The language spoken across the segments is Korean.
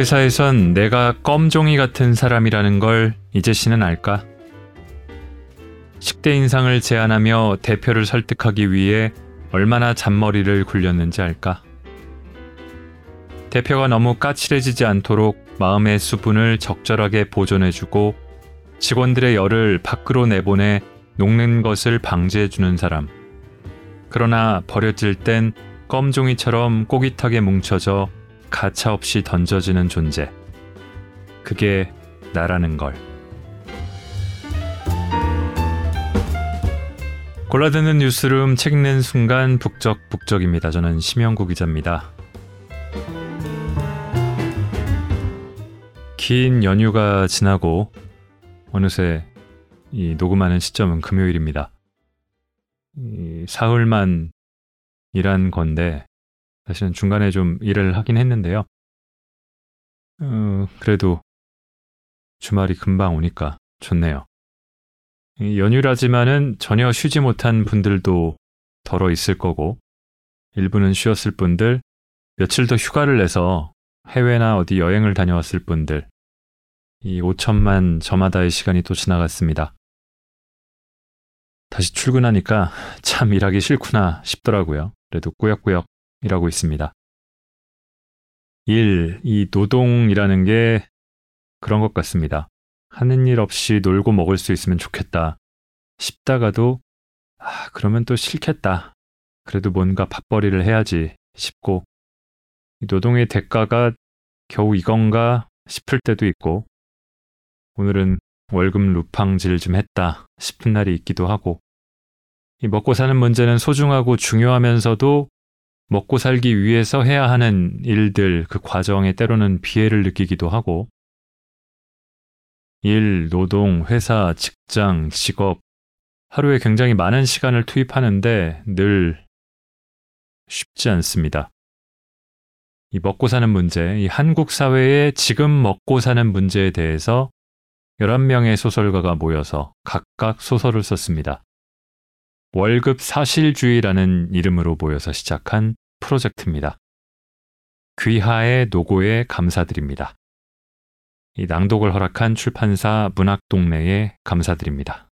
회사에선 내가 껌종이 같은 사람이라는 걸 이제 씨는 알까? 식대 인상을 제안하며 대표를 설득하기 위해 얼마나 잔머리를 굴렸는지 알까? 대표가 너무 까칠해지지 않도록 마음의 수분을 적절하게 보존해주고 직원들의 열을 밖으로 내보내 녹는 것을 방지해주는 사람. 그러나 버려질 땐 껌종이처럼 꼬깃하게 뭉쳐져 가차없이 던져지는 존재. 그게 나라는 걸. 골라드는 뉴스룸 책 읽는 순간 북적북적입니다. 저는 심영구 기자입니다. 긴 연휴가 지나고 어느새 이 녹음하는 시점은 금요일입니다. 이 사흘만 일한 건데 사실은 중간에 좀 일을 하긴 했는데요. 어, 그래도 주말이 금방 오니까 좋네요. 연휴라지만은 전혀 쉬지 못한 분들도 덜어 있을 거고 일부는 쉬었을 분들 며칠 더 휴가를 내서 해외나 어디 여행을 다녀왔을 분들 이 5천만 저마다의 시간이 또 지나갔습니다. 다시 출근하니까 참 일하기 싫구나 싶더라고요. 그래도 꾸역꾸역 일하고 있습니다. 일, 이 노동이라는 게 그런 것 같습니다. 하는 일 없이 놀고 먹을 수 있으면 좋겠다 싶다가도 아, 그러면 또 싫겠다. 그래도 뭔가 밥벌이를 해야지 싶고 노동의 대가가 겨우 이건가 싶을 때도 있고 오늘은 월급 루팡질 좀 했다 싶은 날이 있기도 하고 이 먹고 사는 문제는 소중하고 중요하면서도 먹고 살기 위해서 해야 하는 일들 그 과정에 때로는 비애를 느끼기도 하고 일, 노동, 회사, 직장, 직업 하루에 굉장히 많은 시간을 투입하는데 늘 쉽지 않습니다. 이 먹고 사는 문제, 이 한국 사회의 지금 먹고 사는 문제에 대해서 11명의 소설가가 모여서 각각 소설을 썼습니다. 월급 사실주의라는 이름으로 모여서 시작한 프로젝트입니다. 귀하의 노고에 감사드립니다. 이 낭독을 허락한 출판사 문학동네에 감사드립니다.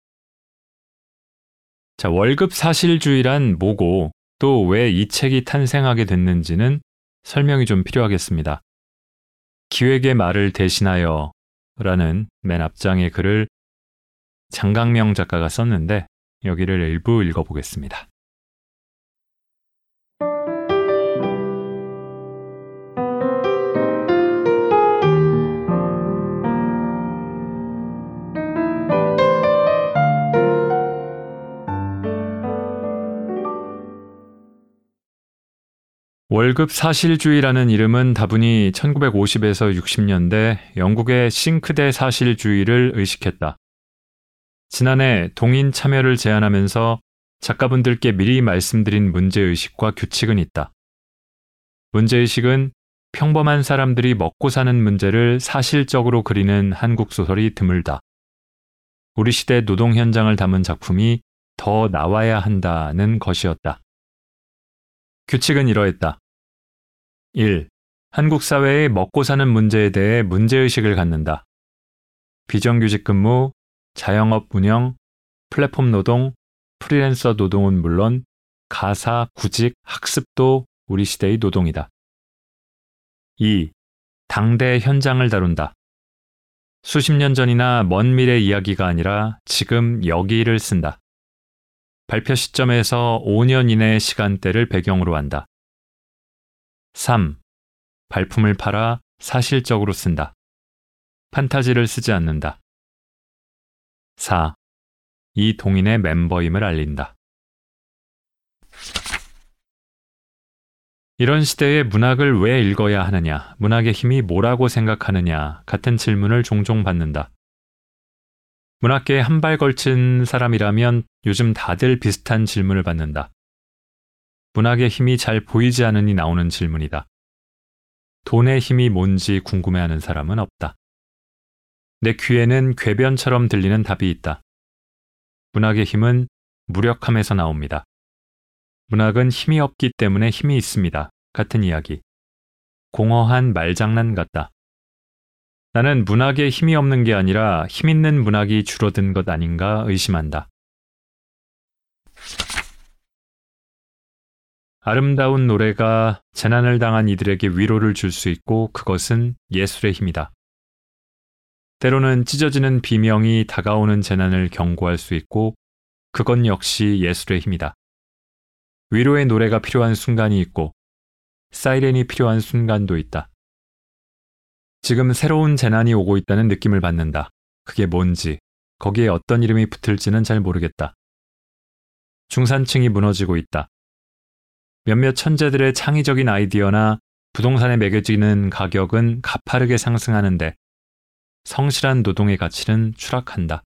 자, 월급 사실주의란 뭐고 또 왜 이 책이 탄생하게 됐는지는 설명이 좀 필요하겠습니다. 기획의 말을 대신하여 라는 맨 앞장의 글을 장강명 작가가 썼는데 여기를 일부 읽어보겠습니다. 월급 사실주의라는 이름은 다분히 1950에서 60년대 영국의 싱크대 사실주의를 의식했다. 지난해 동인 참여를 제안하면서 작가분들께 미리 말씀드린 문제의식과 규칙은 있다. 문제의식은 평범한 사람들이 먹고 사는 문제를 사실적으로 그리는 한국 소설이 드물다. 우리 시대 노동 현장을 담은 작품이 더 나와야 한다는 것이었다. 규칙은 이러했다. 1. 한국 사회의 먹고 사는 문제에 대해 문제의식을 갖는다. 비정규직 근무, 자영업 운영, 플랫폼 노동, 프리랜서 노동은 물론 가사, 구직, 학습도 우리 시대의 노동이다. 2. 당대 현장을 다룬다. 수십 년 전이나 먼 미래 이야기가 아니라 지금 여기를 쓴다. 발표 시점에서 5년 이내의 시간대를 배경으로 한다. 3. 발품을 팔아 사실적으로 쓴다. 판타지를 쓰지 않는다. 4. 이 동인의 멤버임을 알린다. 이런 시대에 문학을 왜 읽어야 하느냐, 문학의 힘이 뭐라고 생각하느냐 같은 질문을 종종 받는다. 문학계에 한 발 걸친 사람이라면 요즘 다들 비슷한 질문을 받는다. 문학의 힘이 잘 보이지 않으니 나오는 질문이다. 돈의 힘이 뭔지 궁금해하는 사람은 없다. 내 귀에는 궤변처럼 들리는 답이 있다. 문학의 힘은 무력함에서 나옵니다. 문학은 힘이 없기 때문에 힘이 있습니다. 같은 이야기. 공허한 말장난 같다. 나는 문학에 힘이 없는 게 아니라 힘 있는 문학이 줄어든 것 아닌가 의심한다. 아름다운 노래가 재난을 당한 이들에게 위로를 줄 수 있고 그것은 예술의 힘이다. 때로는 찢어지는 비명이 다가오는 재난을 경고할 수 있고 그건 역시 예술의 힘이다. 위로의 노래가 필요한 순간이 있고 사이렌이 필요한 순간도 있다. 지금 새로운 재난이 오고 있다는 느낌을 받는다. 그게 뭔지, 거기에 어떤 이름이 붙을지는 잘 모르겠다. 중산층이 무너지고 있다. 몇몇 천재들의 창의적인 아이디어나 부동산에 매겨지는 가격은 가파르게 상승하는데 성실한 노동의 가치는 추락한다.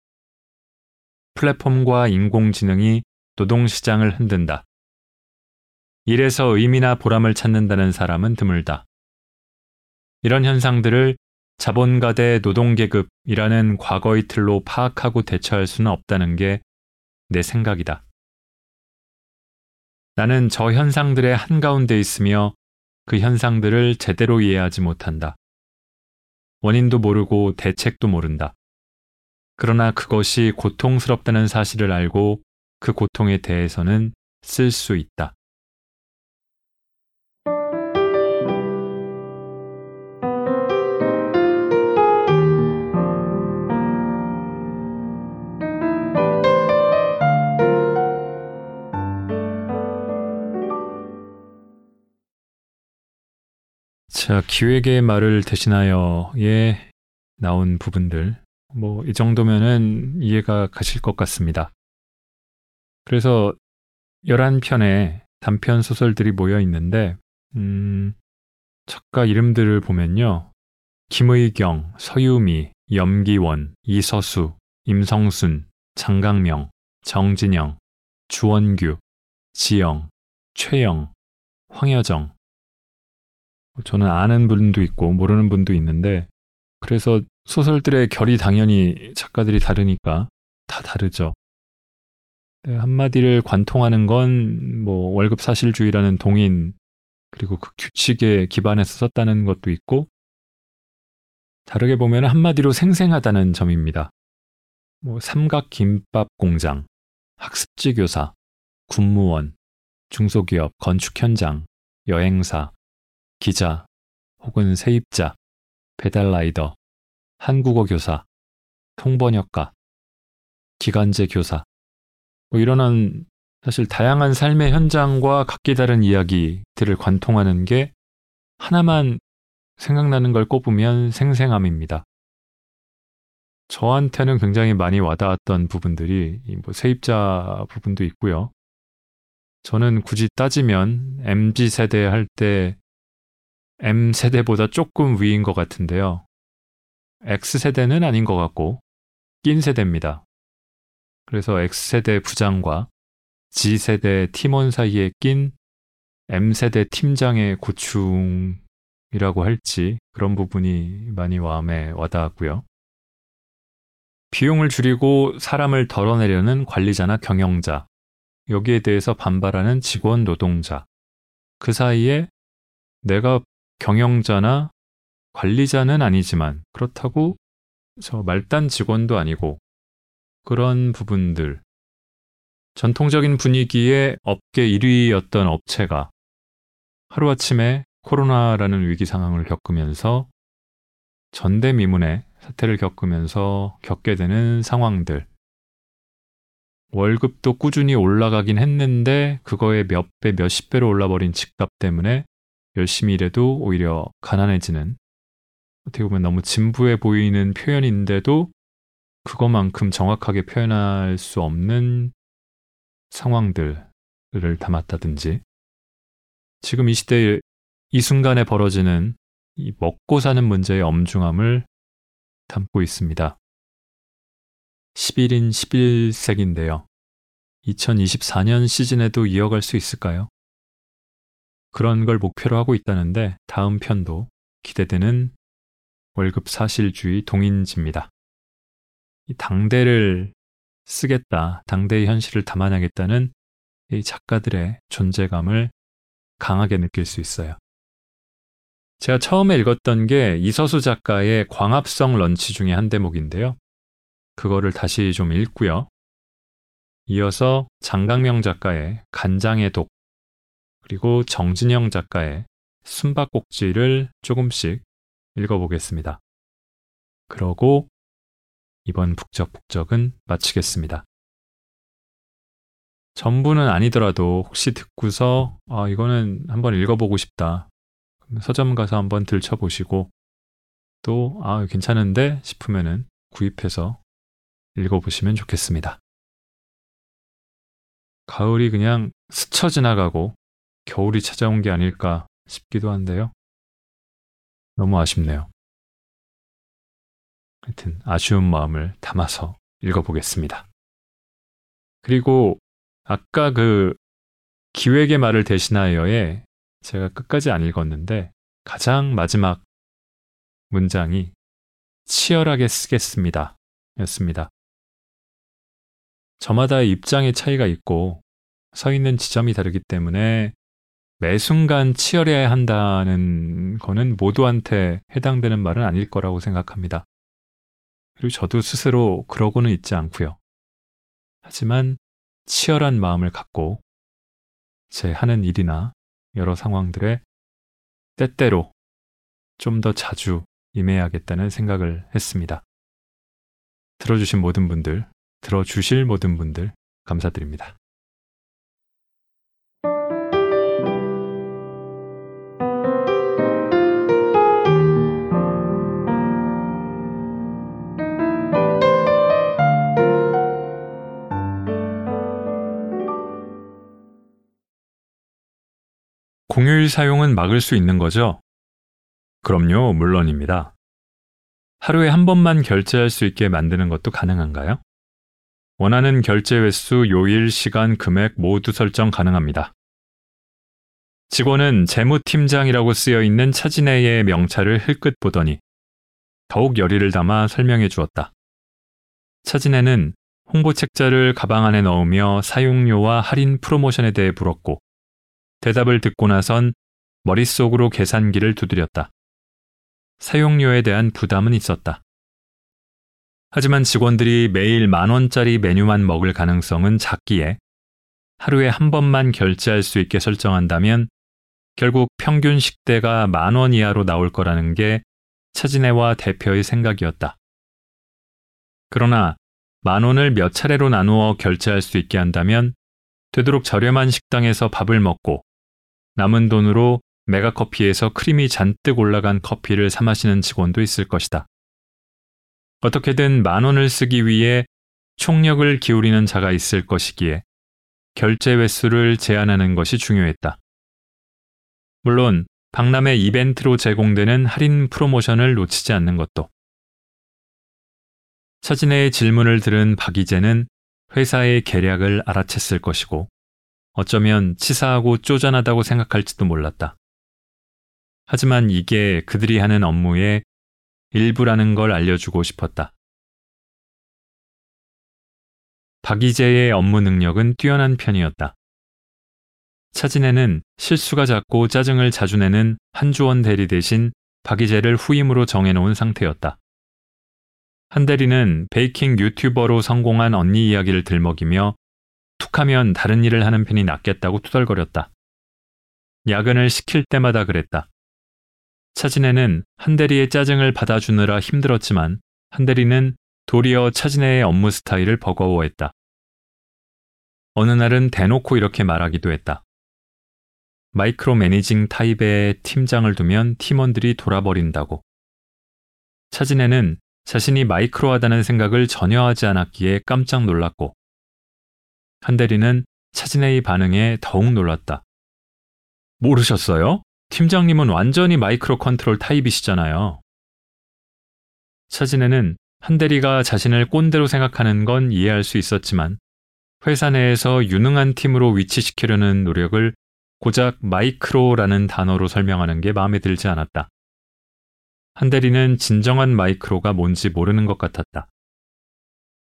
플랫폼과 인공지능이 노동시장을 흔든다. 일에서 의미나 보람을 찾는다는 사람은 드물다. 이런 현상들을 자본가 대 노동계급이라는 과거의 틀로 파악하고 대처할 수는 없다는 게 내 생각이다. 나는 저 현상들의 한가운데 있으며 그 현상들을 제대로 이해하지 못한다. 원인도 모르고 대책도 모른다. 그러나 그것이 고통스럽다는 사실을 알고 그 고통에 대해서는 쓸 수 있다. 자, 기획의 말을 대신하여에 나온 부분들. 뭐, 이 정도면은 이해가 가실 것 같습니다. 그래서 11편의 단편 소설들이 모여 있는데, 음, 작가 이름들을 보면요. 김의경, 서유미, 염기원, 이서수, 임성순, 장강명, 정진영, 주원규, 지영, 최영, 황여정, 저는 아는 분도 있고 모르는 분도 있는데 그래서 소설들의 결이 당연히 작가들이 다르니까 다 다르죠. 네, 한마디를 관통하는 건 뭐 월급 사실주의라는 동인 그리고 그 규칙에 기반해서 썼다는 것도 있고 다르게 보면 한마디로 생생하다는 점입니다. 뭐 삼각 김밥 공장, 학습지 교사, 군무원, 중소기업 건축 현장, 여행사, 기자 혹은 세입자, 배달라이더, 한국어 교사, 통번역가, 기간제 교사, 뭐 이런 사실 다양한 삶의 현장과 각기 다른 이야기들을 관통하는 게 하나만 생각나는 걸 꼽으면 생생함입니다. 저한테는 굉장히 많이 와닿았던 부분들이 뭐 세입자 부분도 있고요. 저는 굳이 따지면 MZ 세대 할 때 M세대보다 조금 위인 것 같은데요. X세대는 아닌 것 같고 낀 세대입니다. 그래서 X세대 부장과 G세대 팀원 사이에 낀 M세대 팀장의 고충이라고 할지 그런 부분이 많이 마음에 와닿았고요. 비용을 줄이고 사람을 덜어내려는 관리자나 경영자, 여기에 대해서 반발하는 직원 노동자, 그 사이에 내가 경영자나 관리자는 아니지만 그렇다고 저 말단 직원도 아니고 그런 부분들 전통적인 분위기의 업계 1위였던 업체가 하루아침에 코로나라는 위기 상황을 겪으면서 전대미문의 사태를 겪으면서 겪게 되는 상황들. 월급도 꾸준히 올라가긴 했는데 그거에 몇 배, 몇십 배로 올라버린 집값 때문에 열심히 일해도 오히려 가난해지는 어떻게 보면 너무 진부해 보이는 표현인데도 그것만큼 정확하게 표현할 수 없는 상황들을 담았다든지 지금 이 시대에 이 순간에 벌어지는 이 먹고 사는 문제의 엄중함을 담고 있습니다. 11인 11색인데요. 2024년 시즌에도 이어갈 수 있을까요? 그런 걸 목표로 하고 있다는데 다음 편도 기대되는 월급 사실주의 동인지입니다. 이 당대를 쓰겠다, 당대의 현실을 담아내겠다는 이 작가들의 존재감을 강하게 느낄 수 있어요. 제가 처음에 읽었던 게 이서수 작가의 광합성 런치 중에 한 대목인데요. 그거를 다시 좀 읽고요. 이어서 장강명 작가의 간장의 독, 그리고 정진영 작가의 숨바꼭질을 조금씩 읽어보겠습니다. 그러고 이번 북적북적은 마치겠습니다. 전부는 아니더라도 혹시 듣고서 아, 이거는 한번 읽어보고 싶다. 서점 가서 한번 들춰보시고 또 아, 괜찮은데 싶으면은 구입해서 읽어보시면 좋겠습니다. 가을이 그냥 스쳐 지나가고 겨울이 찾아온 게 아닐까 싶기도 한데요. 너무 아쉽네요. 하여튼 아쉬운 마음을 담아서 읽어보겠습니다. 그리고 아까 그 기획의 말을 대신하여에 제가 끝까지 안 읽었는데 가장 마지막 문장이 치열하게 쓰겠습니다. 였습니다. 저마다 입장의 차이가 있고 서 있는 지점이 다르기 때문에 매 순간 치열해야 한다는 거는 모두한테 해당되는 말은 아닐 거라고 생각합니다. 그리고 저도 스스로 그러고는 있지 않고요. 하지만 치열한 마음을 갖고 제 하는 일이나 여러 상황들에 때때로 좀 더 자주 임해야겠다는 생각을 했습니다. 들어주신 모든 분들, 들어주실 모든 분들 감사드립니다. 공휴일 사용은 막을 수 있는 거죠? 그럼요, 물론입니다. 하루에 한 번만 결제할 수 있게 만드는 것도 가능한가요? 원하는 결제 횟수, 요일, 시간, 금액 모두 설정 가능합니다. 직원은 재무팀장이라고 쓰여 있는 차진혜의 명찰을 흘끗 보더니 더욱 열의를 담아 설명해 주었다. 차진혜는 홍보 책자를 가방 안에 넣으며 사용료와 할인 프로모션에 대해 물었고 대답을 듣고 나선 머릿속으로 계산기를 두드렸다. 사용료에 대한 부담은 있었다. 하지만 직원들이 매일 만 원짜리 메뉴만 먹을 가능성은 작기에 하루에 한 번만 결제할 수 있게 설정한다면 결국 평균 식대가 만 원 이하로 나올 거라는 게 차진애와 대표의 생각이었다. 그러나 만 원을 몇 차례로 나누어 결제할 수 있게 한다면 되도록 저렴한 식당에서 밥을 먹고 남은 돈으로 메가커피에서 크림이 잔뜩 올라간 커피를 사 마시는 직원도 있을 것이다. 어떻게든 만 원을 쓰기 위해 총력을 기울이는 자가 있을 것이기에 결제 횟수를 제한하는 것이 중요했다. 물론 박람회 이벤트로 제공되는 할인 프로모션을 놓치지 않는 것도. 차진혜의 질문을 들은 박이재는 회사의 계략을 알아챘을 것이고 어쩌면 치사하고 쪼잔하다고 생각할지도 몰랐다. 하지만 이게 그들이 하는 업무의 일부라는 걸 알려주고 싶었다. 박이재의 업무 능력은 뛰어난 편이었다. 차진애는 실수가 잦고 짜증을 자주 내는 한주원 대리 대신 박이재를 후임으로 정해놓은 상태였다. 한 대리는 베이킹 유튜버로 성공한 언니 이야기를 들먹이며 툭하면 다른 일을 하는 편이 낫겠다고 투덜거렸다. 야근을 시킬 때마다 그랬다. 차진애는 한대리의 짜증을 받아주느라 힘들었지만 한대리는 도리어 차진애의 업무 스타일을 버거워했다. 어느 날은 대놓고 이렇게 말하기도 했다. micro managing 타입의 팀장을 두면 팀원들이 돌아버린다고. 차진애는 자신이 micro하다는 생각을 전혀 하지 않았기에 깜짝 놀랐고 한대리는 차진애의 반응에 더욱 놀랐다. 모르셨어요? 팀장님은 완전히 micro control 타입이시잖아요. 차진애는 한대리가 자신을 꼰대로 생각하는 건 이해할 수 있었지만 회사 내에서 유능한 팀으로 위치시키려는 노력을 고작 마이크로라는 단어로 설명하는 게 마음에 들지 않았다. 한대리는 진정한 마이크로가 뭔지 모르는 것 같았다.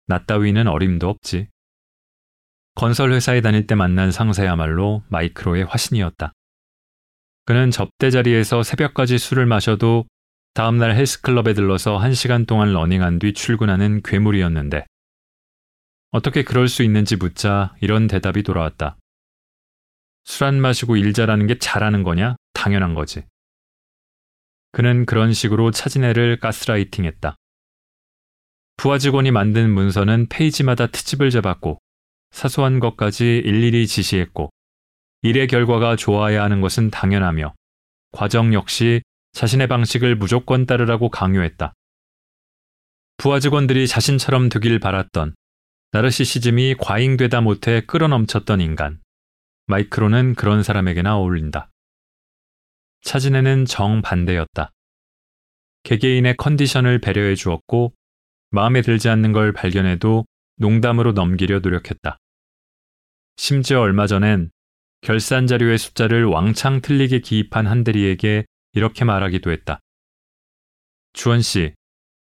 나 따위는 어림도 없지. 건설 회사에 다닐 때 만난 상사야말로 마이크로의 화신이었다. 그는 접대 자리에서 새벽까지 술을 마셔도 다음날 헬스클럽에 들러서 한 시간 동안 러닝한 뒤 출근하는 괴물이었는데 어떻게 그럴 수 있는지 묻자 이런 대답이 돌아왔다. 술 안 마시고 일 잘하는 게 잘하는 거냐? 당연한 거지. 그는 그런 식으로 차진애를 가스라이팅했다. 부하 직원이 만든 문서는 페이지마다 트집을 잡았고 사소한 것까지 일일이 지시했고 일의 결과가 좋아야 하는 것은 당연하며 과정 역시 자신의 방식을 무조건 따르라고 강요했다. 부하 직원들이 자신처럼 되길 바랐던 나르시시즘이 과잉되다 못해 끌어넘쳤던 인간. 마이크로는 그런 사람에게나 어울린다. 차진에는 정반대였다. 개개인의 컨디션을 배려해 주었고 마음에 들지 않는 걸 발견해도 농담으로 넘기려 노력했다. 심지어 얼마 전엔 결산 자료의 숫자를 왕창 틀리게 기입한 한대리에게 이렇게 말하기도 했다. 주원 씨,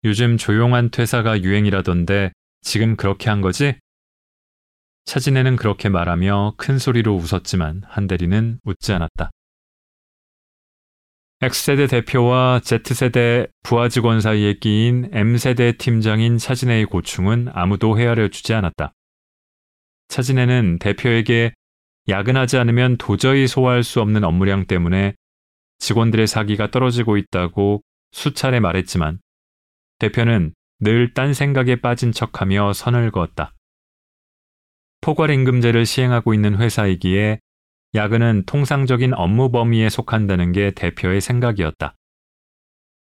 요즘 조용한 퇴사가 유행이라던데 지금 그렇게 한 거지? 차진애는 그렇게 말하며 큰 소리로 웃었지만 한대리는 웃지 않았다. X세대 대표와 Z세대 부하 직원 사이에 끼인 M세대 팀장인 차진애의 고충은 아무도 헤아려 주지 않았다. 차진애는 대표에게 야근하지 않으면 도저히 소화할 수 없는 업무량 때문에 직원들의 사기가 떨어지고 있다고 수차례 말했지만 대표는 늘 딴 생각에 빠진 척하며 선을 그었다. 포괄임금제를 시행하고 있는 회사이기에 야근은 통상적인 업무 범위에 속한다는 게 대표의 생각이었다.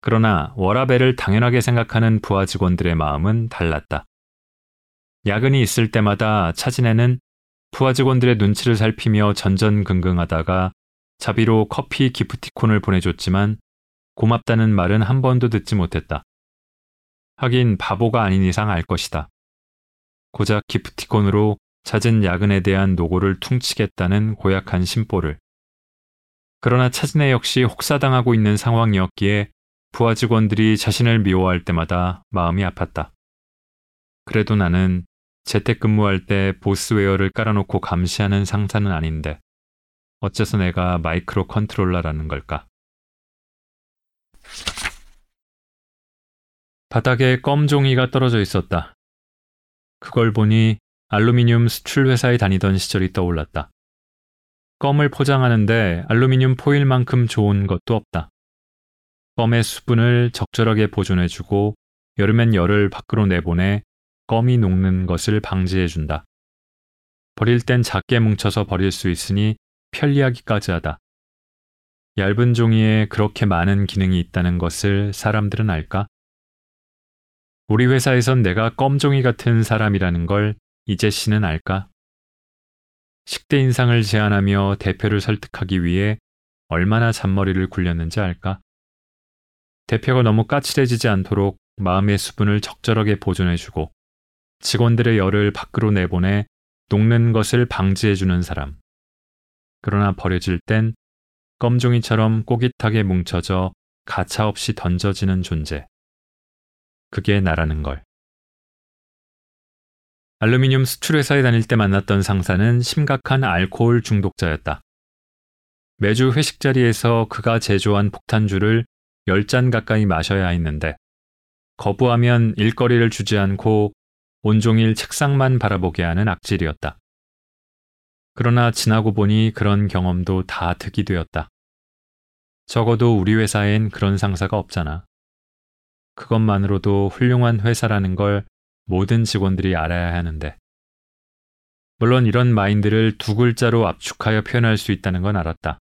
그러나 워라벨을 당연하게 생각하는 부하 직원들의 마음은 달랐다. 야근이 있을 때마다 차진애는 부하 직원들의 눈치를 살피며 전전긍긍하다가 자비로 커피 기프티콘을 보내줬지만 고맙다는 말은 한 번도 듣지 못했다. 하긴 바보가 아닌 이상 알 것이다. 고작 기프티콘으로 잦은 야근에 대한 노고를 퉁치겠다는 고약한 심보를. 그러나 차진애 역시 혹사당하고 있는 상황이었기에 부하 직원들이 자신을 미워할 때마다 마음이 아팠다. 그래도 나는 재택근무할 때 bossware를 깔아놓고 감시하는 상사는 아닌데 어째서 내가 micro controller라는 걸까? 바닥에 껌 종이가 떨어져 있었다. 그걸 보니 알루미늄 수출 회사에 다니던 시절이 떠올랐다. 껌을 포장하는데 알루미늄 포일만큼 좋은 것도 없다. 껌의 수분을 적절하게 보존해주고 여름엔 열을 밖으로 내보내 껌이 녹는 것을 방지해준다. 버릴 땐 작게 뭉쳐서 버릴 수 있으니 편리하기까지 하다. 얇은 종이에 그렇게 많은 기능이 있다는 것을 사람들은 알까? 우리 회사에선 내가 껌종이 같은 사람이라는 걸 이제 씨는 알까? 식대 인상을 제안하며 대표를 설득하기 위해 얼마나 잔머리를 굴렸는지 알까? 대표가 너무 까칠해지지 않도록 마음의 수분을 적절하게 보존해주고 직원들의 열을 밖으로 내보내 녹는 것을 방지해주는 사람. 그러나 버려질 땐 껌종이처럼 꼬깃하게 뭉쳐져 가차없이 던져지는 존재. 그게 나라는 걸. 알루미늄 수출 회사에 다닐 때 만났던 상사는 심각한 알코올 중독자였다. 매주 회식 자리에서 그가 제조한 폭탄주를 10잔 가까이 마셔야 했는데 거부하면 일거리를 주지 않고 온종일 책상만 바라보게 하는 악질이었다. 그러나 지나고 보니 그런 경험도 다 득이 되었다. 적어도 우리 회사엔 그런 상사가 없잖아. 그것만으로도 훌륭한 회사라는 걸 모든 직원들이 알아야 하는데. 물론 이런 마인드를 두 글자로 압축하여 표현할 수 있다는 건 알았다.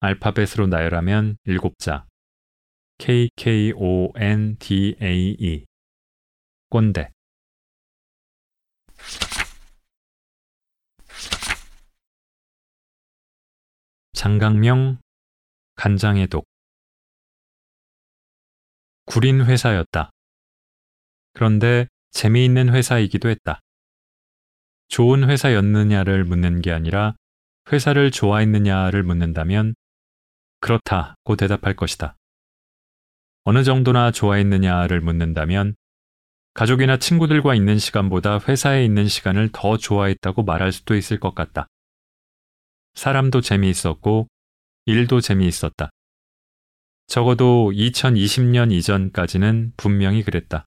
알파벳으로 나열하면 일곱 자. K-K-O-N-D-A-E. 꼰대. 장강명 간장의 독 구린 회사였다. 그런데 재미있는 회사이기도 했다. 좋은 회사였느냐를 묻는 게 아니라 회사를 좋아했느냐를 묻는다면 그렇다고 대답할 것이다. 어느 정도나 좋아했느냐를 묻는다면 가족이나 친구들과 있는 시간보다 회사에 있는 시간을 더 좋아했다고 말할 수도 있을 것 같다. 사람도 재미있었고 일도 재미있었다. 적어도 2020년 이전까지는 분명히 그랬다.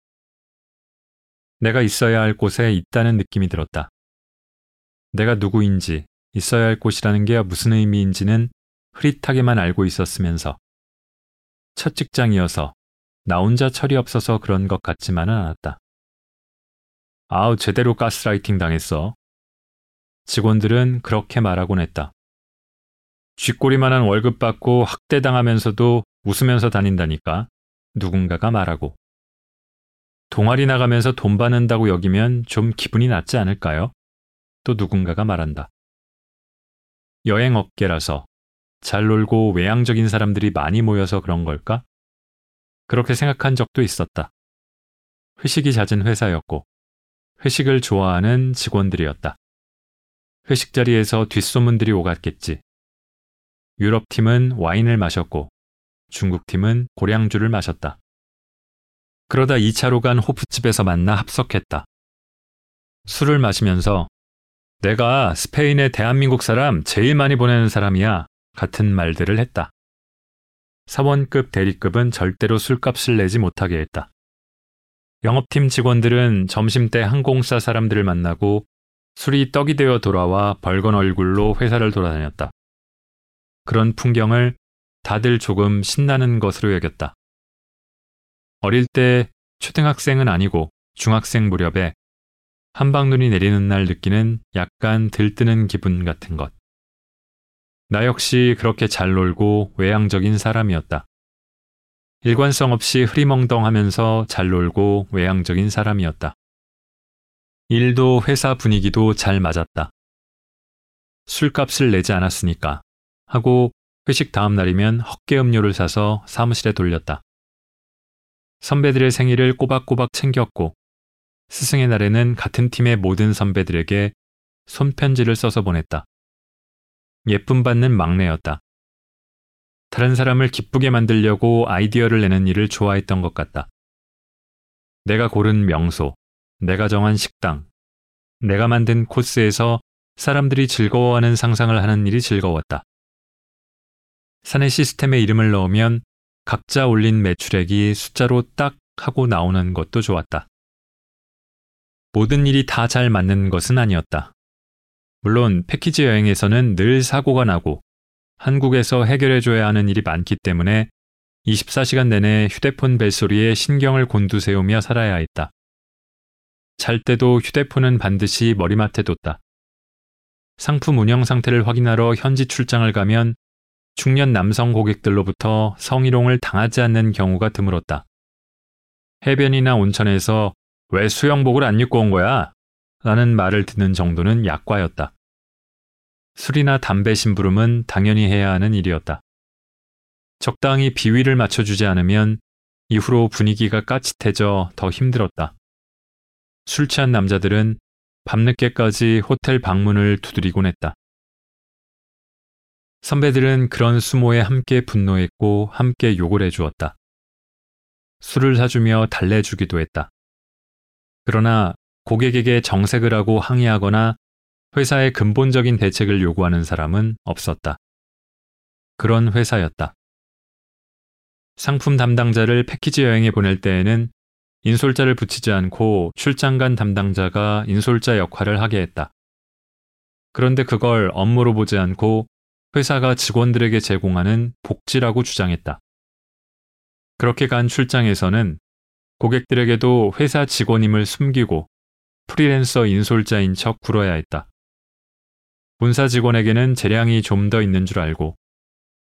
내가 있어야 할 곳에 있다는 느낌이 들었다. 내가 누구인지, 있어야 할 곳이라는 게 무슨 의미인지는 흐릿하게만 알고 있었으면서 첫 직장이어서 나 혼자 철이 없어서 그런 것 같지만은 않았다. 아우, 제대로 가스라이팅 당했어. 직원들은 그렇게 말하곤 했다. 쥐꼬리만한 월급 받고 학대당하면서도 웃으면서 다닌다니까 누군가가 말하고. 동아리 나가면서 돈 받는다고 여기면 좀 기분이 낫지 않을까요? 또 누군가가 말한다. 여행 업계라서 잘 놀고 외향적인 사람들이 많이 모여서 그런 걸까? 그렇게 생각한 적도 있었다. 회식이 잦은 회사였고, 회식을 좋아하는 직원들이었다. 회식 자리에서 뒷소문들이 오갔겠지. 유럽팀은 와인을 마셨고, 중국팀은 고량주를 마셨다. 그러다 2차로 간 호프집에서 만나 합석했다. 술을 마시면서 내가 스페인에 대한민국 사람 제일 많이 보내는 사람이야 같은 말들을 했다. 사원급 대리급은 절대로 술값을 내지 못하게 했다. 영업팀 직원들은 점심때 항공사 사람들을 만나고 술이 떡이 되어 돌아와 벌건 얼굴로 회사를 돌아다녔다. 그런 풍경을 다들 조금 신나는 것으로 여겼다. 어릴 때 초등학생은 아니고 중학생 무렵에 한방눈이 내리는 날 느끼는 약간 들뜨는 기분 같은 것. 나 역시 그렇게 잘 놀고 외향적인 사람이었다. 일관성 없이 흐리멍덩하면서 잘 놀고 외향적인 사람이었다. 일도 회사 분위기도 잘 맞았다. 술값을 내지 않았으니까 하고 회식 다음 날이면 헛개 음료를 사서 사무실에 돌렸다. 선배들의 생일을 꼬박꼬박 챙겼고 스승의 날에는 같은 팀의 모든 선배들에게 손편지를 써서 보냈다. 예쁨 받는 막내였다. 다른 사람을 기쁘게 만들려고 아이디어를 내는 일을 좋아했던 것 같다. 내가 고른 명소, 내가 정한 식당, 내가 만든 코스에서 사람들이 즐거워하는 상상을 하는 일이 즐거웠다. 사내 시스템에 이름을 넣으면 각자 올린 매출액이 숫자로 딱 하고 나오는 것도 좋았다. 모든 일이 다 잘 맞는 것은 아니었다. 물론 패키지 여행에서는 늘 사고가 나고 한국에서 해결해줘야 하는 일이 많기 때문에 24시간 내내 휴대폰 벨소리에 신경을 곤두세우며 살아야 했다. 잘 때도 휴대폰은 반드시 머리맡에 뒀다. 상품 운영 상태를 확인하러 현지 출장을 가면 중년 남성 고객들로부터 성희롱을 당하지 않는 경우가 드물었다. 해변이나 온천에서 왜 수영복을 안 입고 온 거야? 라는 말을 듣는 정도는 약과였다. 술이나 담배 심부름은 당연히 해야 하는 일이었다. 적당히 비위를 맞춰주지 않으면 이후로 분위기가 까릿해져 더 힘들었다. 술 취한 남자들은 밤늦게까지 호텔 방문을 두드리곤 했다. 선배들은 그런 수모에 함께 분노했고 함께 욕을 해주었다. 술을 사주며 달래주기도 했다. 그러나 고객에게 정색을 하고 항의하거나 회사의 근본적인 대책을 요구하는 사람은 없었다. 그런 회사였다. 상품 담당자를 패키지 여행에 보낼 때에는 인솔자를 붙이지 않고 출장 간 담당자가 인솔자 역할을 하게 했다. 그런데 그걸 업무로 보지 않고 회사가 직원들에게 제공하는 복지라고 주장했다. 그렇게 간 출장에서는 고객들에게도 회사 직원임을 숨기고 프리랜서 인솔자인 척 굴어야 했다. 본사 직원에게는 재량이 좀 더 있는 줄 알고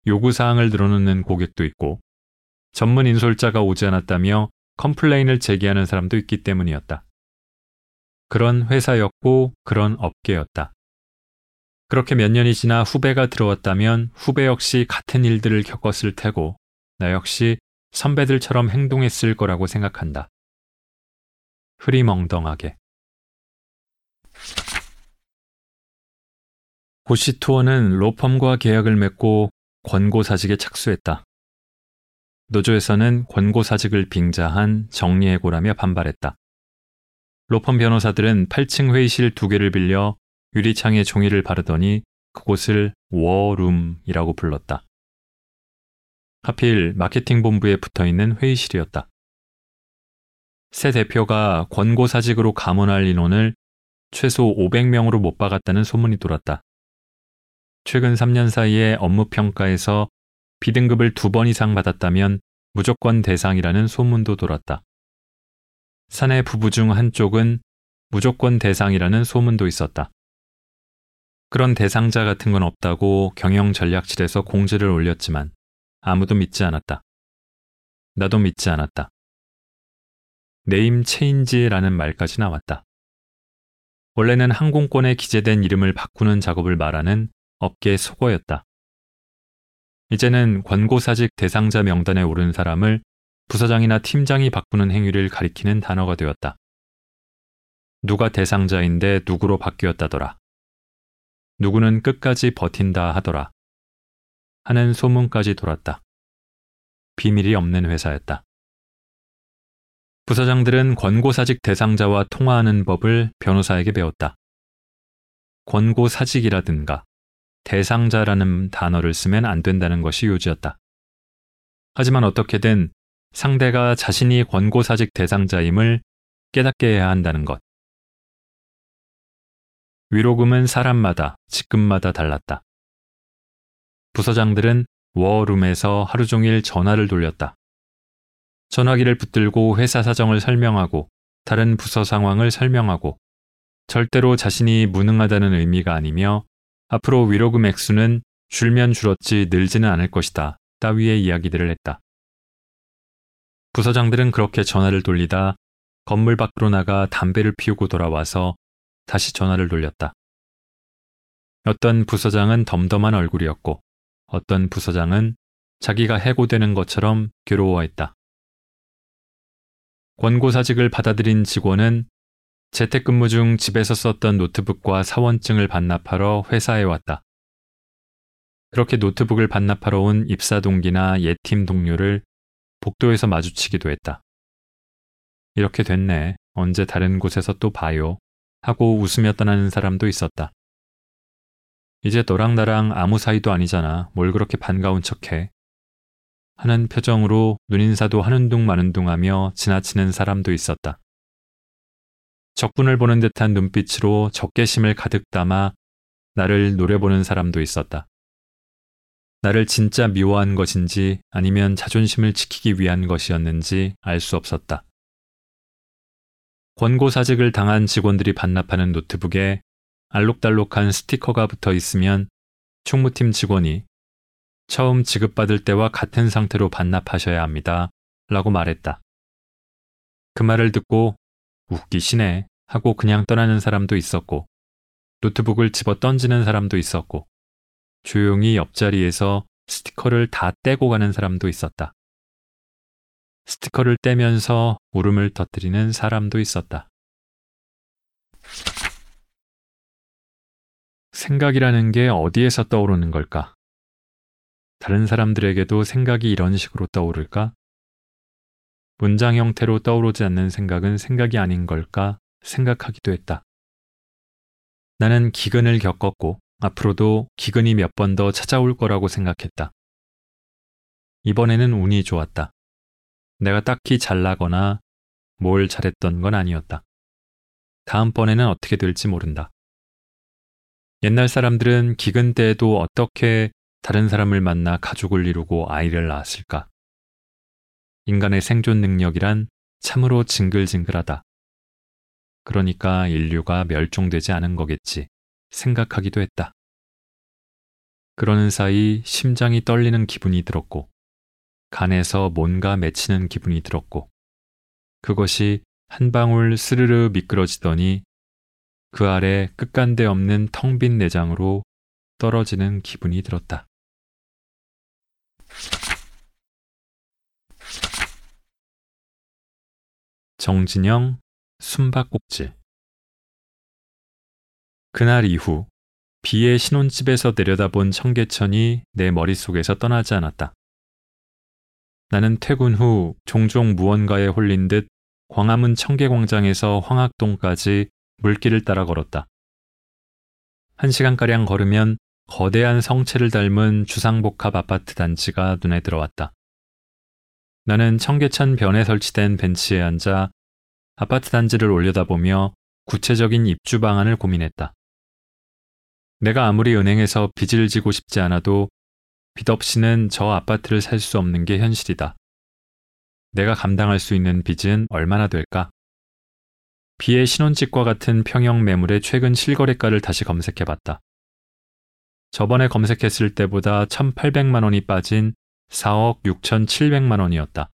요구사항을 늘어놓는 고객도 있고 전문 인솔자가 오지 않았다며 컴플레인을 제기하는 사람도 있기 때문이었다. 그런 회사였고 그런 업계였다. 그렇게 몇 년이 지나 후배가 들어왔다면 후배 역시 같은 일들을 겪었을 테고 나 역시 선배들처럼 행동했을 거라고 생각한다. 흐리멍덩하게. 고시 투어는 로펌과 계약을 맺고 권고사직에 착수했다. 노조에서는 권고사직을 빙자한 정리해고라며 반발했다. 로펌 변호사들은 8층 회의실 두 개를 빌려 유리창에 종이를 바르더니 그곳을 워룸이라고 불렀다. 하필 마케팅 본부에 붙어 있는 회의실이었다. 새 대표가 권고사직으로 감원할 인원을 최소 500명으로 못 박았다는 소문이 돌았다. 최근 3년 사이에 업무 평가에서 B등급을 두 번 이상 받았다면 무조건 대상이라는 소문도 돌았다. 사내 부부 중 한쪽은 무조건 대상이라는 소문도 있었다. 그런 대상자 같은 건 없다고 경영 전략실에서 공지를 올렸지만 아무도 믿지 않았다. 나도 믿지 않았다. name change라는 말까지 나왔다. 원래는 항공권에 기재된 이름을 바꾸는 작업을 말하는 업계 속어였다. 이제는 권고사직 대상자 명단에 오른 사람을 부서장이나 팀장이 바꾸는 행위를 가리키는 단어가 되었다. 누가 대상자인데 누구로 바뀌었다더라. 누구는 끝까지 버틴다 하더라. 하는 소문까지 돌았다. 비밀이 없는 회사였다. 부서장들은 권고사직 대상자와 통화하는 법을 변호사에게 배웠다. 권고사직이라든가 대상자라는 단어를 쓰면 안 된다는 것이 요지였다. 하지만 어떻게든 상대가 자신이 권고사직 대상자임을 깨닫게 해야 한다는 것. 위로금은 사람마다, 직급마다 달랐다. 부서장들은 워룸에서 하루 종일 전화를 돌렸다. 전화기를 붙들고 회사 사정을 설명하고 다른 부서 상황을 설명하고 절대로 자신이 무능하다는 의미가 아니며 앞으로 위로금 액수는 줄면 줄었지 늘지는 않을 것이다. 따위의 이야기들을 했다. 부서장들은 그렇게 전화를 돌리다 건물 밖으로 나가 담배를 피우고 돌아와서 다시 전화를 돌렸다. 어떤 부서장은 덤덤한 얼굴이었고 어떤 부서장은 자기가 해고되는 것처럼 괴로워했다. 권고사직을 받아들인 직원은 재택근무 중 집에서 썼던 노트북과 사원증을 반납하러 회사에 왔다. 그렇게 노트북을 반납하러 온 입사 동기나 예팀 동료를 복도에서 마주치기도 했다. 이렇게 됐네. 언제 다른 곳에서 또 봐요. 하고 웃으며 떠나는 사람도 있었다. 이제 너랑 나랑 아무 사이도 아니잖아. 뭘 그렇게 반가운 척해. 하는 표정으로 눈인사도 하는 둥 마는 둥 하며 지나치는 사람도 있었다. 적분을 보는 듯한 눈빛으로 적개심을 가득 담아 나를 노려보는 사람도 있었다. 나를 진짜 미워한 것인지 아니면 자존심을 지키기 위한 것이었는지 알 수 없었다. 권고사직을 당한 직원들이 반납하는 노트북에 알록달록한 스티커가 붙어 있으면 총무팀 직원이 처음 지급받을 때와 같은 상태로 반납하셔야 합니다. 라고 말했다. 그 말을 듣고 웃기시네 하고 그냥 떠나는 사람도 있었고 노트북을 집어 던지는 사람도 있었고 조용히 옆자리에서 스티커를 다 떼고 가는 사람도 있었다. 스티커를 떼면서 울음을 터뜨리는 사람도 있었다. 생각이라는 게 어디에서 떠오르는 걸까? 다른 사람들에게도 생각이 이런 식으로 떠오를까? 문장 형태로 떠오르지 않는 생각은 생각이 아닌 걸까 생각하기도 했다. 나는 기근을 겪었고 앞으로도 기근이 몇 번 더 찾아올 거라고 생각했다. 이번에는 운이 좋았다. 내가 딱히 잘나거나 뭘 잘했던 건 아니었다. 다음번에는 어떻게 될지 모른다. 옛날 사람들은 기근 때에도 어떻게 다른 사람을 만나 가족을 이루고 아이를 낳았을까? 인간의 생존 능력이란 참으로 징글징글하다. 그러니까 인류가 멸종되지 않은 거겠지 생각하기도 했다. 그러는 사이 심장이 떨리는 기분이 들었고, 간에서 뭔가 맺히는 기분이 들었고, 그것이 한 방울 스르르 미끄러지더니 그 아래 끝간데 없는 텅 빈 내장으로 떨어지는 기분이 들었다. 정진영 숨바꼭질 그날 이후 비의 신혼집에서 내려다본 청계천이 내 머릿속에서 떠나지 않았다. 나는 퇴근 후 종종 무언가에 홀린 듯 광화문 청계광장에서 황학동까지 물길을 따라 걸었다. 한 시간가량 걸으면 거대한 성체를 닮은 주상복합 아파트 단지가 눈에 들어왔다. 나는 청계천 변에 설치된 벤치에 앉아 아파트 단지를 올려다보며 구체적인 입주 방안을 고민했다. 내가 아무리 은행에서 빚을 지고 싶지 않아도 빚 없이는 저 아파트를 살 수 없는 게 현실이다. 내가 감당할 수 있는 빚은 얼마나 될까? 비의 신혼집과 같은 평형 매물의 최근 실거래가를 다시 검색해 봤다. 저번에 검색했을 때보다 1,800만 원이 빠진 4억 6,700만 원이었다.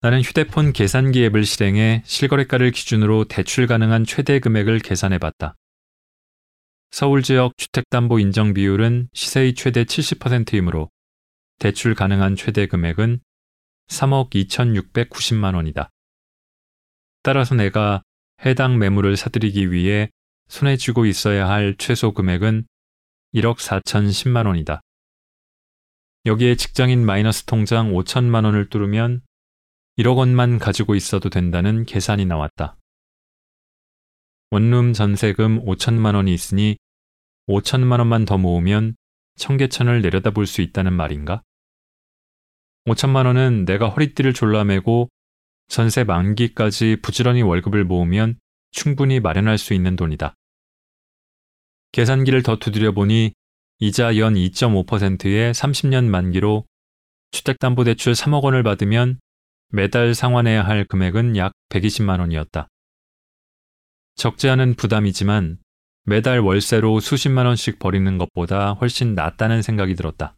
나는 휴대폰 계산기 앱을 실행해 실거래가를 기준으로 대출 가능한 최대 금액을 계산해 봤다. 서울 지역 주택담보 인정 비율은 시세의 최대 70%이므로 대출 가능한 최대 금액은 3억 2,690만 원이다. 따라서 내가 해당 매물을 사들이기 위해 손에 쥐고 있어야 할 최소 금액은 1억 4,010만 원이다. 여기에 직장인 마이너스 통장 5천만 원을 뚫으면 1억 원만 가지고 있어도 된다는 계산이 나왔다. 원룸 전세금 5천만 원이 있으니 5천만 원만 더 모으면 청계천을 내려다볼 수 있다는 말인가? 5천만 원은 내가 허리띠를 졸라매고 전세 만기까지 부지런히 월급을 모으면 충분히 마련할 수 있는 돈이다. 계산기를 더 두드려 보니 이자 연 2.5%에 30년 만기로 주택담보대출 3억 원을 받으면 매달 상환해야 할 금액은 약 120만 원이었다. 적지 않은 부담이지만 매달 월세로 수십만 원씩 버리는 것보다 훨씬 낫다는 생각이 들었다.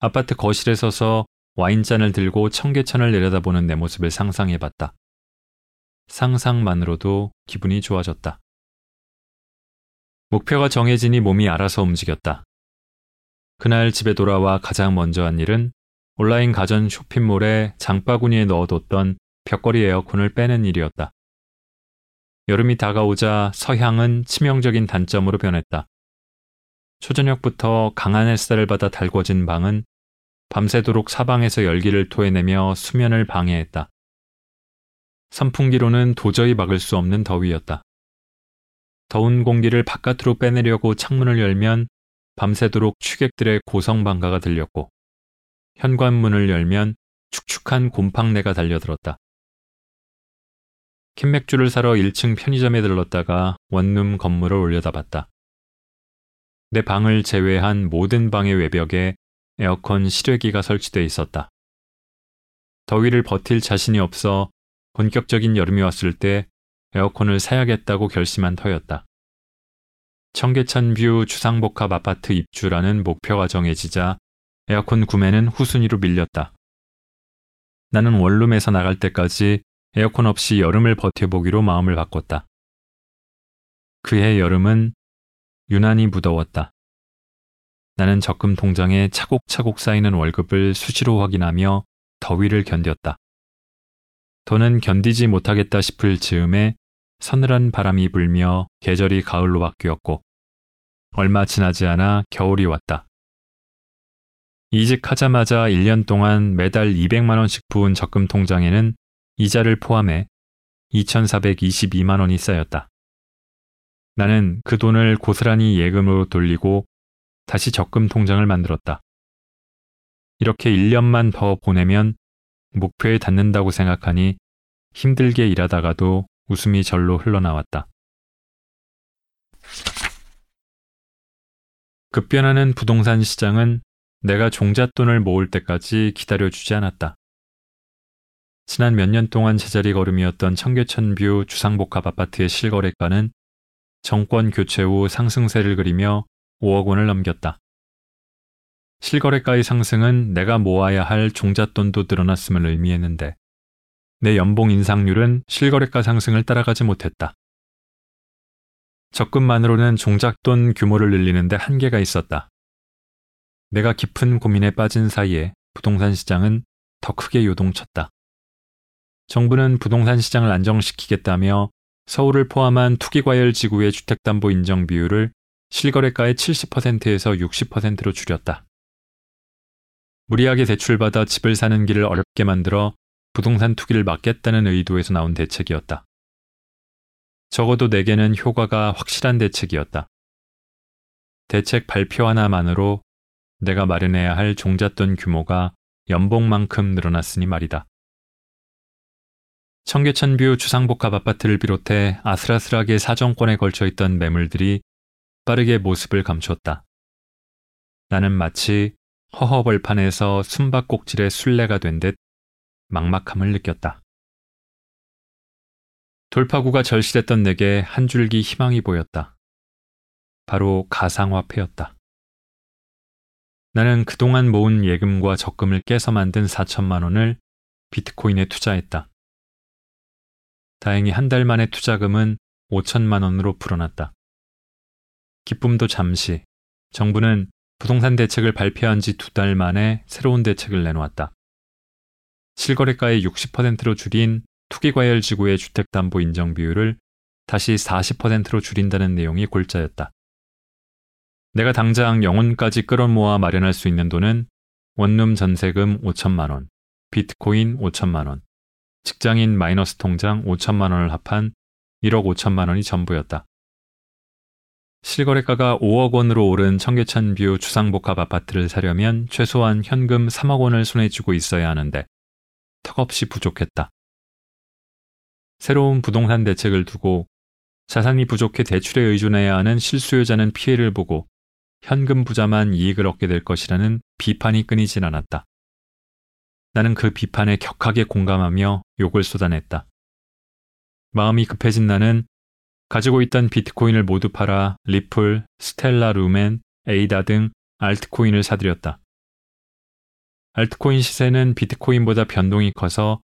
아파트 거실에 서서 와인잔을 들고 청계천을 내려다보는 내 모습을 상상해봤다. 상상만으로도 기분이 좋아졌다. 목표가 정해지니 몸이 알아서 움직였다. 그날 집에 돌아와 가장 먼저 한 일은 온라인 가전 쇼핑몰에 장바구니에 넣어뒀던 벽걸이 에어컨을 빼는 일이었다. 여름이 다가오자 서향은 치명적인 단점으로 변했다. 초저녁부터 강한 햇살을 받아 달궈진 방은 밤새도록 사방에서 열기를 토해내며 수면을 방해했다. 선풍기로는 도저히 막을 수 없는 더위였다. 더운 공기를 바깥으로 빼내려고 창문을 열면 밤새도록 취객들의 고성방가가 들렸고 현관문을 열면 축축한 곰팡내가 달려들었다. 캔맥주를 사러 1층 편의점에 들렀다가 원룸 건물을 올려다봤다. 내 방을 제외한 모든 방의 외벽에 에어컨 실외기가 설치돼 있었다. 더위를 버틸 자신이 없어 본격적인 여름이 왔을 때 에어컨을 사야겠다고 결심한 터였다. 청계천 view 주상복합 아파트 입주라는 목표가 정해지자 에어컨 구매는 후순위로 밀렸다. 나는 원룸에서 나갈 때까지 에어컨 없이 여름을 버텨보기로 마음을 바꿨다. 그해 여름은 유난히 무더웠다. 나는 적금 통장에 차곡차곡 쌓이는 월급을 수시로 확인하며 더위를 견뎠다. 더는 견디지 못하겠다 싶을 즈음에 서늘한 바람이 불며 계절이 가을로 바뀌었고 얼마 지나지 않아 겨울이 왔다. 이직하자마자 1년 동안 매달 200만 원씩 부은 적금 통장에는 이자를 포함해 2,422만 원이 쌓였다. 나는 그 돈을 고스란히 예금으로 돌리고 다시 적금 통장을 만들었다. 이렇게 1년만 더 보내면 목표에 닿는다고 생각하니 힘들게 일하다가도 웃음이 절로 흘러나왔다. 급변하는 부동산 시장은 내가 종잣돈을 모을 때까지 기다려주지 않았다. 지난 몇 년 동안 제자리 걸음이었던 청계천뷰 주상복합 아파트의 실거래가는 정권 교체 후 상승세를 그리며 5억 원을 넘겼다. 실거래가의 상승은 내가 모아야 할 종잣돈도 늘어났음을 의미했는데 내 연봉 인상률은 실거래가 상승을 따라가지 못했다. 적금만으로는 종잣돈 규모를 늘리는데 한계가 있었다. 내가 깊은 고민에 빠진 사이에 부동산 시장은 더 크게 요동쳤다. 정부는 부동산 시장을 안정시키겠다며 서울을 포함한 투기과열 지구의 주택담보 인정 비율을 실거래가의 70%에서 60%로 줄였다. 무리하게 대출받아 집을 사는 길을 어렵게 만들어 부동산 투기를 막겠다는 의도에서 나온 대책이었다. 적어도 내게는 효과가 확실한 대책이었다. 대책 발표 하나만으로 내가 마련해야 할 종잣돈 규모가 연봉만큼 늘어났으니 말이다. 청계천뷰 주상복합 아파트를 비롯해 아슬아슬하게 사정권에 걸쳐 있던 매물들이 빠르게 모습을 감췄다. 나는 마치 허허벌판에서 숨바꼭질의 순례가 된 듯 막막함을 느꼈다. 돌파구가 절실했던 내게 한 줄기 희망이 보였다. 바로 가상화폐였다. 나는 그동안 모은 예금과 적금을 깨서 만든 4천만 원을 비트코인에 투자했다. 다행히 한 달 만에 투자금은 5천만 원으로 불어났다. 기쁨도 잠시, 정부는 부동산 대책을 발표한 지 두 달 만에 새로운 대책을 내놓았다. 실거래가의 60%로 줄인 투기과열 지구의 주택담보 인정 비율을 다시 40%로 줄인다는 내용이 골자였다. 내가 당장 영혼까지 끌어모아 마련할 수 있는 돈은 원룸 전세금 5천만 원, 비트코인 5천만 원, 직장인 마이너스 통장 5천만 원을 합한 1억 5천만 원이 전부였다. 실거래가가 5억 원으로 오른 청계천뷰 주상복합 아파트를 사려면 최소한 현금 3억 원을 손에 쥐고 있어야 하는데 턱없이 부족했다. 새로운 부동산 대책을 두고 자산이 부족해 대출에 의존해야 하는 실수요자는 피해를 보고 현금 부자만 이익을 얻게 될 것이라는 비판이 끊이진 않았다. 나는 그 비판에 격하게 공감하며 욕을 쏟아냈다. 마음이 급해진 나는 가지고 있던 비트코인을 모두 팔아 리플, 스텔라 루멘, 에이다 등 알트코인을 사들였다. 알트코인 시세는 비트코인보다 변동이 커서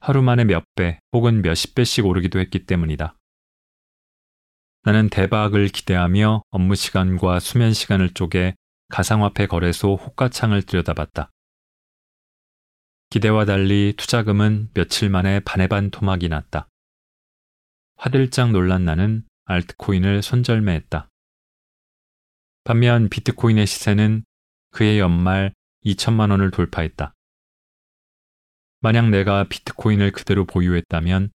하루 만에 몇 배 혹은 몇십 배씩 오르기도 했기 때문이다. 나는 대박을 기대하며 업무 시간과 수면 시간을 쪼개 가상화폐 거래소 호가창을 들여다봤다. 기대와 달리 투자금은 며칠 만에 반의 반 토막이 났다. 화들짝 놀란 나는 알트코인을 손절매했다. 반면 비트코인의 시세는 그해 연말 2천만 원을 돌파했다. 만약 내가 비트코인을 그대로 보유했다면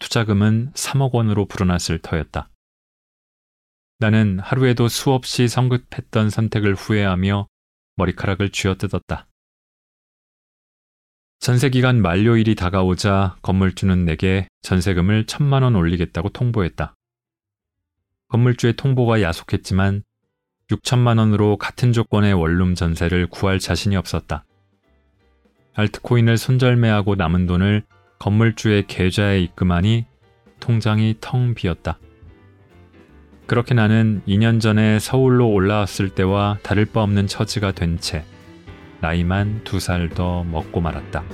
투자금은 3억 원으로 불어났을 터였다. 나는 하루에도 수없이 성급했던 선택을 후회하며 머리카락을 쥐어뜯었다. 전세기간 만료일이 다가오자 건물주는 내게 전세금을 천만 원 올리겠다고 통보했다. 건물주의 통보가 야속했지만 6천만 원으로 같은 조건의 원룸 전세를 구할 자신이 없었다. 알트코인을 손절매하고 남은 돈을 건물주의 계좌에 입금하니 통장이 텅 비었다. 그렇게 나는 2년 전에 서울로 올라왔을 때와 다를 바 없는 처지가 된 채 나이만 두 살 더 먹고 말았다.